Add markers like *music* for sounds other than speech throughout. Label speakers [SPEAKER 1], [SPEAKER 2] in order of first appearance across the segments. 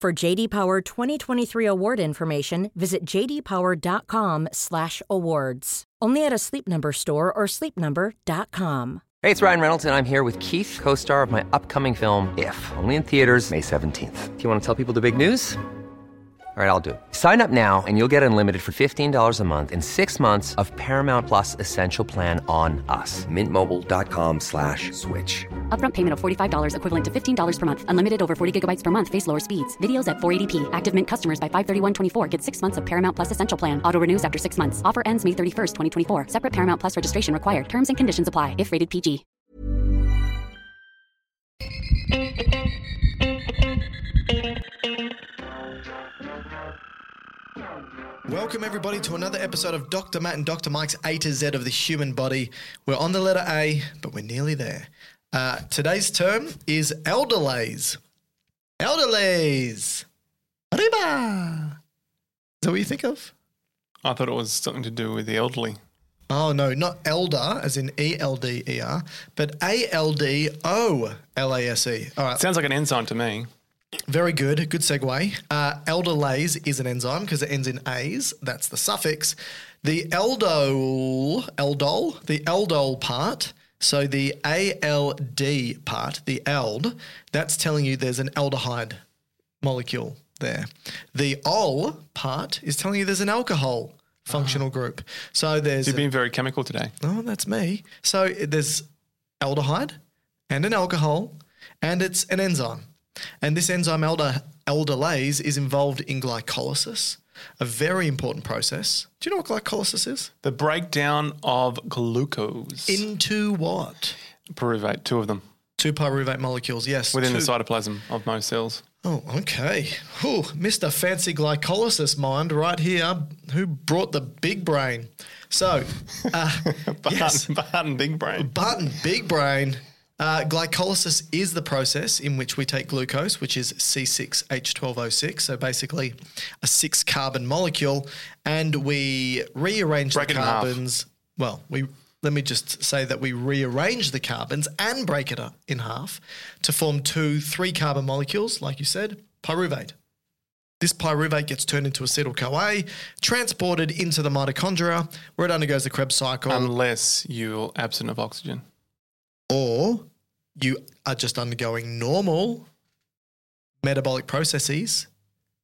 [SPEAKER 1] For JD Power 2023 award information, visit jdpower.com/awards. Only at a Sleep Number store or sleepnumber.com.
[SPEAKER 2] Hey, it's Ryan Reynolds, and I'm here with Keith, co star of my upcoming film, If, only in theaters, May 17th. Do you want to tell people the big news? All right, I'll do it. Sign up now and you'll get unlimited for $15 a month in six months of Paramount Plus Essential Plan on us. Mintmobile.com slash switch.
[SPEAKER 3] Upfront payment of $45 equivalent to $15 per month. Unlimited over 40 gigabytes per month. Face lower speeds. Videos at 480p. Active Mint customers by 531.24 get six months of Paramount Plus Essential Plan. Auto renews after six months. Offer ends May 31st, 2024. Separate Paramount Plus registration required. Terms and conditions apply if rated PG.
[SPEAKER 4] Welcome, everybody, to another episode of Dr. Matt and Dr. Mike's A to Z of the human body. We're on the letter A, but we're nearly there. Uh, today's term is elderlays. Elderlays. Arriba. Is that what you think of?
[SPEAKER 5] I thought it was something to do with the elderly.
[SPEAKER 4] Oh, no, not elder, as in E L D E R, but A L D O L A S E. All right.
[SPEAKER 5] Sounds like an enzyme to me.
[SPEAKER 4] Very good. Good segue. Uh, aldolase is an enzyme because it ends in ase. That's the suffix. The aldol, aldol, the aldol part. So the ALD part, the ald, that's telling you there's an aldehyde molecule there. The ol part is telling you there's an alcohol functional ah. group. So there's
[SPEAKER 5] You've been very chemical today.
[SPEAKER 4] Oh, that's me. So there's aldehyde and an alcohol, and it's an enzyme. And this enzyme alder, aldolase is involved in glycolysis, a very important process. Do you know what glycolysis is?
[SPEAKER 5] The breakdown of glucose.
[SPEAKER 4] Into what?
[SPEAKER 5] Pyruvate, two of them,
[SPEAKER 4] Two pyruvate molecules, yes.
[SPEAKER 5] within the cytoplasm of most cells.
[SPEAKER 4] Oh, okay. Whew, Mr. Fancy Glycolysis Mind right here. Who brought the big brain? So, uh, *laughs*
[SPEAKER 5] Barton,
[SPEAKER 4] yes.
[SPEAKER 5] Barton Big Brain.
[SPEAKER 4] Button, big brain. Uh, glycolysis is the process in which we take glucose, which is C6H12O6, so basically a six carbon molecule, and we rearrange
[SPEAKER 5] Break
[SPEAKER 4] the
[SPEAKER 5] it in half.
[SPEAKER 4] carbons. Well, we let me just say that we rearrange the carbons and break it up in half to form two three carbon molecules, like you said, pyruvate. This pyruvate gets turned into acetyl CoA, transported into the mitochondria, where it undergoes the Krebs cycle
[SPEAKER 5] Unless you're absent of oxygen.
[SPEAKER 4] or you are just undergoing normal metabolic processes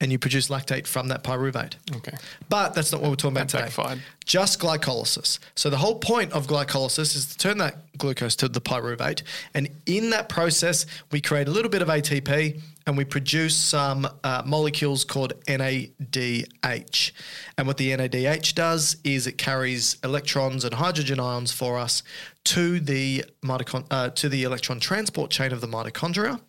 [SPEAKER 4] and you produce lactate from that pyruvate.
[SPEAKER 5] Okay.
[SPEAKER 4] But that's not what we're talking about
[SPEAKER 5] That
[SPEAKER 4] today.
[SPEAKER 5] backfired.
[SPEAKER 4] Just glycolysis. So the whole point of glycolysis is to turn that glucose to the pyruvate. And in that process, we create a little bit of ATP and we produce some uh, molecules called NADH. And what the NADH does is it carries electrons and hydrogen ions for us to the mitochon- uh, to the electron transport chain of the mitochondria,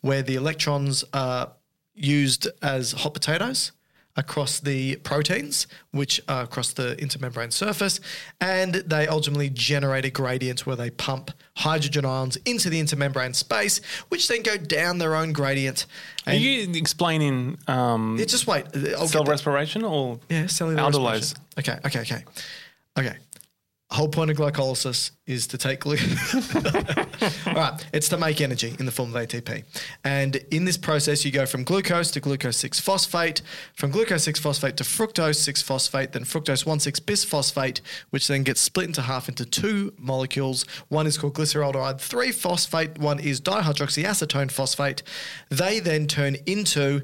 [SPEAKER 4] where the electrons are used as hot potatoes across the proteins, which are across the intermembrane surface, and they ultimately generate a gradient where they pump hydrogen ions into the intermembrane space, which then go down their own gradient.
[SPEAKER 5] Are you explaining um,
[SPEAKER 4] Yeah, just wait. I'll
[SPEAKER 5] cell respiration or
[SPEAKER 4] Yeah, cellular respiration. Okay, okay, okay, okay. Whole point of glycolysis is to take glucose. *laughs* All right, it's to make energy in the form of ATP. And in this process, you go from glucose to glucose 6 phosphate, from glucose 6 phosphate to fructose 6 phosphate, then fructose 1 6 bisphosphate, which then gets split into half into two molecules. One is called glyceraldehyde 3 phosphate, one is dihydroxyacetone phosphate. They then turn into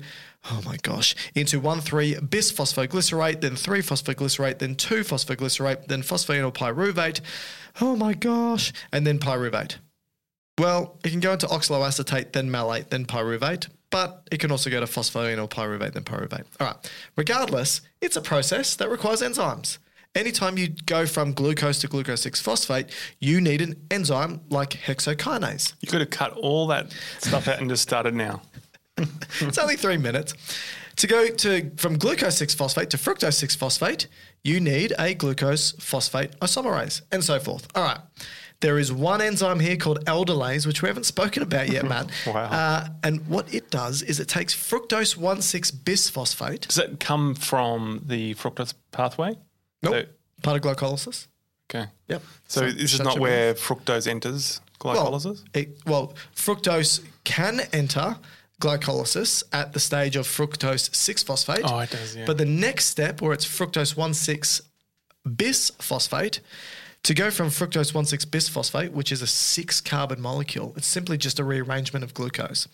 [SPEAKER 4] oh my gosh, into 1 3 bisphosphoglycerate, then 3 phosphoglycerate, then 2 phosphoglycerate, then phosphoenol pyruvate. Oh my gosh, and then pyruvate. Well, it can go into oxaloacetate, then malate, then pyruvate, but it can also go to phosphoenol pyruvate, then pyruvate. All right. Regardless, it's a process that requires enzymes. Anytime you go from glucose to glucose 6 phosphate, you need an enzyme like hexokinase.
[SPEAKER 5] You could have cut all that stuff out and just started now. *laughs*
[SPEAKER 4] it's only three minutes. To go to from glucose 6 phosphate to fructose 6 phosphate, you need a glucose phosphate isomerase, and so forth. All right. There is one enzyme here called aldolase, which we haven't spoken about yet, Matt. *laughs*
[SPEAKER 5] Wow.
[SPEAKER 4] Uh, and what it does is it takes fructose 1,6 bisphosphate.
[SPEAKER 5] Does that come from the fructose pathway?
[SPEAKER 4] Nope.
[SPEAKER 5] So-
[SPEAKER 4] part of glycolysis.
[SPEAKER 5] okay.
[SPEAKER 4] Yep.
[SPEAKER 5] So,
[SPEAKER 4] So
[SPEAKER 5] this is not where fructose enters glycolysis?
[SPEAKER 4] Well, it, well, fructose can enter glycolysis at the stage of fructose 6 phosphate.
[SPEAKER 5] Oh, it does, yeah.
[SPEAKER 4] But the next step, where it's fructose 1,6 bisphosphate, to go from fructose 1,6 bisphosphate, which is a six carbon molecule, it's simply just a rearrangement of glucose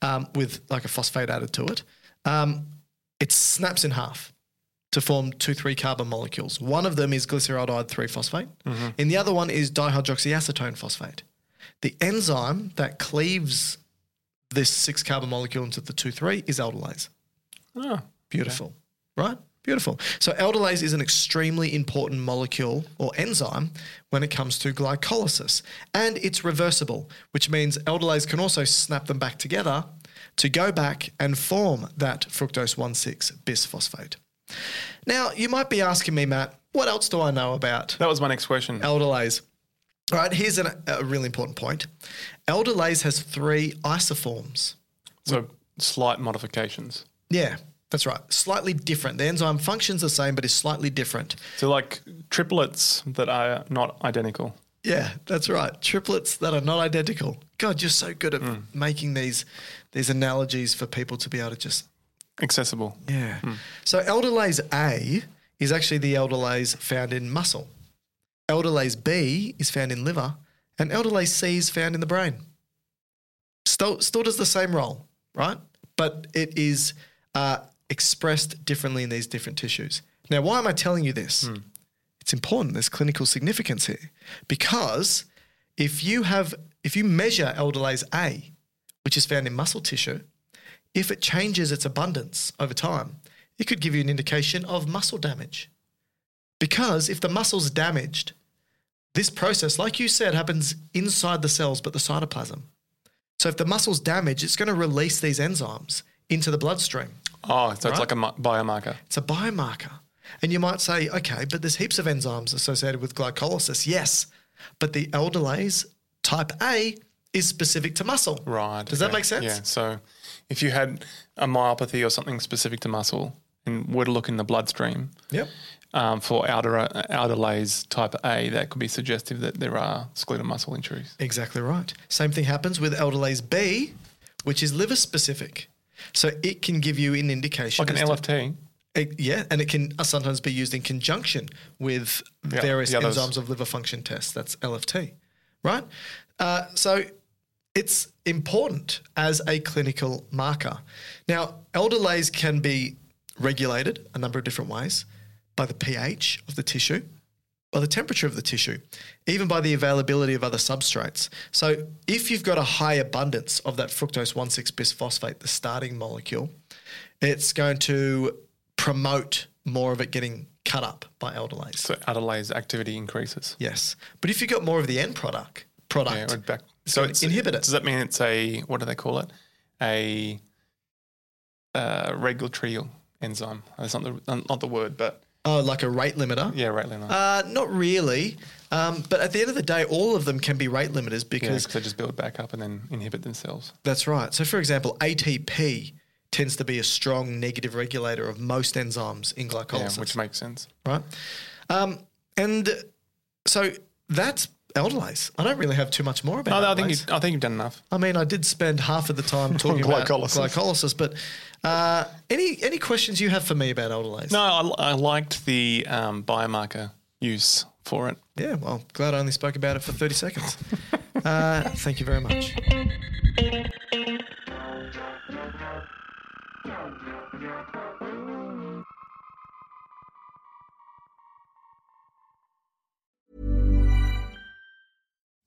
[SPEAKER 4] um, with like a phosphate added to it. Um, it snaps in half to form two three carbon molecules. One of them is glyceraldehyde 3 phosphate, and the other one is dihydroxyacetone phosphate. The enzyme that cleaves this six carbon molecule into the 2 3 is aldolase.
[SPEAKER 5] Ah, oh,
[SPEAKER 4] Beautiful, right? Beautiful. So aldolase is an extremely important molecule or enzyme when it comes to glycolysis, and it's reversible, which means aldolase can also snap them back together to go back and form that fructose 1,6 bisphosphate. Now, you might be asking me, Matt, what else do I know about
[SPEAKER 5] that was my next question.
[SPEAKER 4] aldolase? All right, here's an, a really important point. Aldolase has three isoforms.
[SPEAKER 5] so slight modifications.
[SPEAKER 4] Yeah, that's right. Slightly different. The enzyme functions the same, but is slightly different.
[SPEAKER 5] So like triplets that are not identical.
[SPEAKER 4] Yeah, that's right. Triplets that are not identical. God, you're so good at
[SPEAKER 5] Hmm.
[SPEAKER 4] making these these analogies for people to be able to just
[SPEAKER 5] Accessible.
[SPEAKER 4] yeah. So aldolase A is actually the aldolase found in muscle. Aldolase B is found in liver, and aldolase C is found in the brain. Still, still does the same role, right? But it is uh, expressed differently in these different tissues. Now, why am I telling you this? It's important. There's clinical significance here because if you have, if you measure aldolase A, which is found in muscle tissue, if it changes its abundance over time, it could give you an indication of muscle damage. Because if the muscle's damaged, this process, like you said, happens inside the cells, but the cytoplasm. So if the muscle's damaged, it's going to release these enzymes into the bloodstream.
[SPEAKER 5] Oh, so
[SPEAKER 4] Right.
[SPEAKER 5] it's like a biomarker.
[SPEAKER 4] It's a biomarker. And you might say, okay, but there's heaps of enzymes associated with glycolysis. Yes, but the aldolase type A is specific to muscle.
[SPEAKER 5] Right.
[SPEAKER 4] Does that make sense?
[SPEAKER 5] Yeah. So if you had a myopathy or something specific to muscle and were to look in the bloodstream
[SPEAKER 4] Yep.
[SPEAKER 5] Um, for outer, aldolase type A, that could be suggestive that there are skeletal muscle injuries.
[SPEAKER 4] Exactly right. Same thing happens with aldolase B, which is liver specific. So it can give you an indication.
[SPEAKER 5] Like an
[SPEAKER 4] as to-
[SPEAKER 5] LFT.
[SPEAKER 4] It- yeah, and it can uh, sometimes be used in conjunction with
[SPEAKER 5] Yeah,
[SPEAKER 4] various enzymes of liver function tests. That's LFT, right? Uh, so it's important as a clinical marker. Now, aldolase can be regulated a number of different ways by the pH of the tissue, by the temperature of the tissue, even by the availability of other substrates. So, if you've got a high abundance of that fructose 1,6 bisphosphate, the starting molecule, it's going to promote more of it getting cut up by aldolase.
[SPEAKER 5] So aldolase activity increases.
[SPEAKER 4] yes. But if you've got more of the end product, product,
[SPEAKER 5] Yeah, back.
[SPEAKER 4] it's
[SPEAKER 5] So it's
[SPEAKER 4] inhibit it.
[SPEAKER 5] Does that mean it's a what do they call it? A uh, regulatory enzyme. That's not the not the word, but
[SPEAKER 4] oh, like a rate limiter?
[SPEAKER 5] yeah, rate limiter.
[SPEAKER 4] Uh, not really. Um, but at the end of the day, all of them can be rate limiters because
[SPEAKER 5] because they just build back up and then inhibit themselves.
[SPEAKER 4] That's right. So, for example, ATP tends to be a strong negative regulator of most enzymes in
[SPEAKER 5] Yeah,
[SPEAKER 4] glycolysis,
[SPEAKER 5] which makes sense.
[SPEAKER 4] right? Um, and so that's aldolase. I don't really have too much more about
[SPEAKER 5] No. I think you, I think you've done enough.
[SPEAKER 4] I mean, I did spend half of the time talking about
[SPEAKER 5] Glycolysis.
[SPEAKER 4] glycolysis, but uh, any any questions you have for me about aldolase?
[SPEAKER 5] No, I, I liked the um, biomarker use for it.
[SPEAKER 4] Yeah, well, glad I only spoke about it for 30 seconds. uh, thank you very much.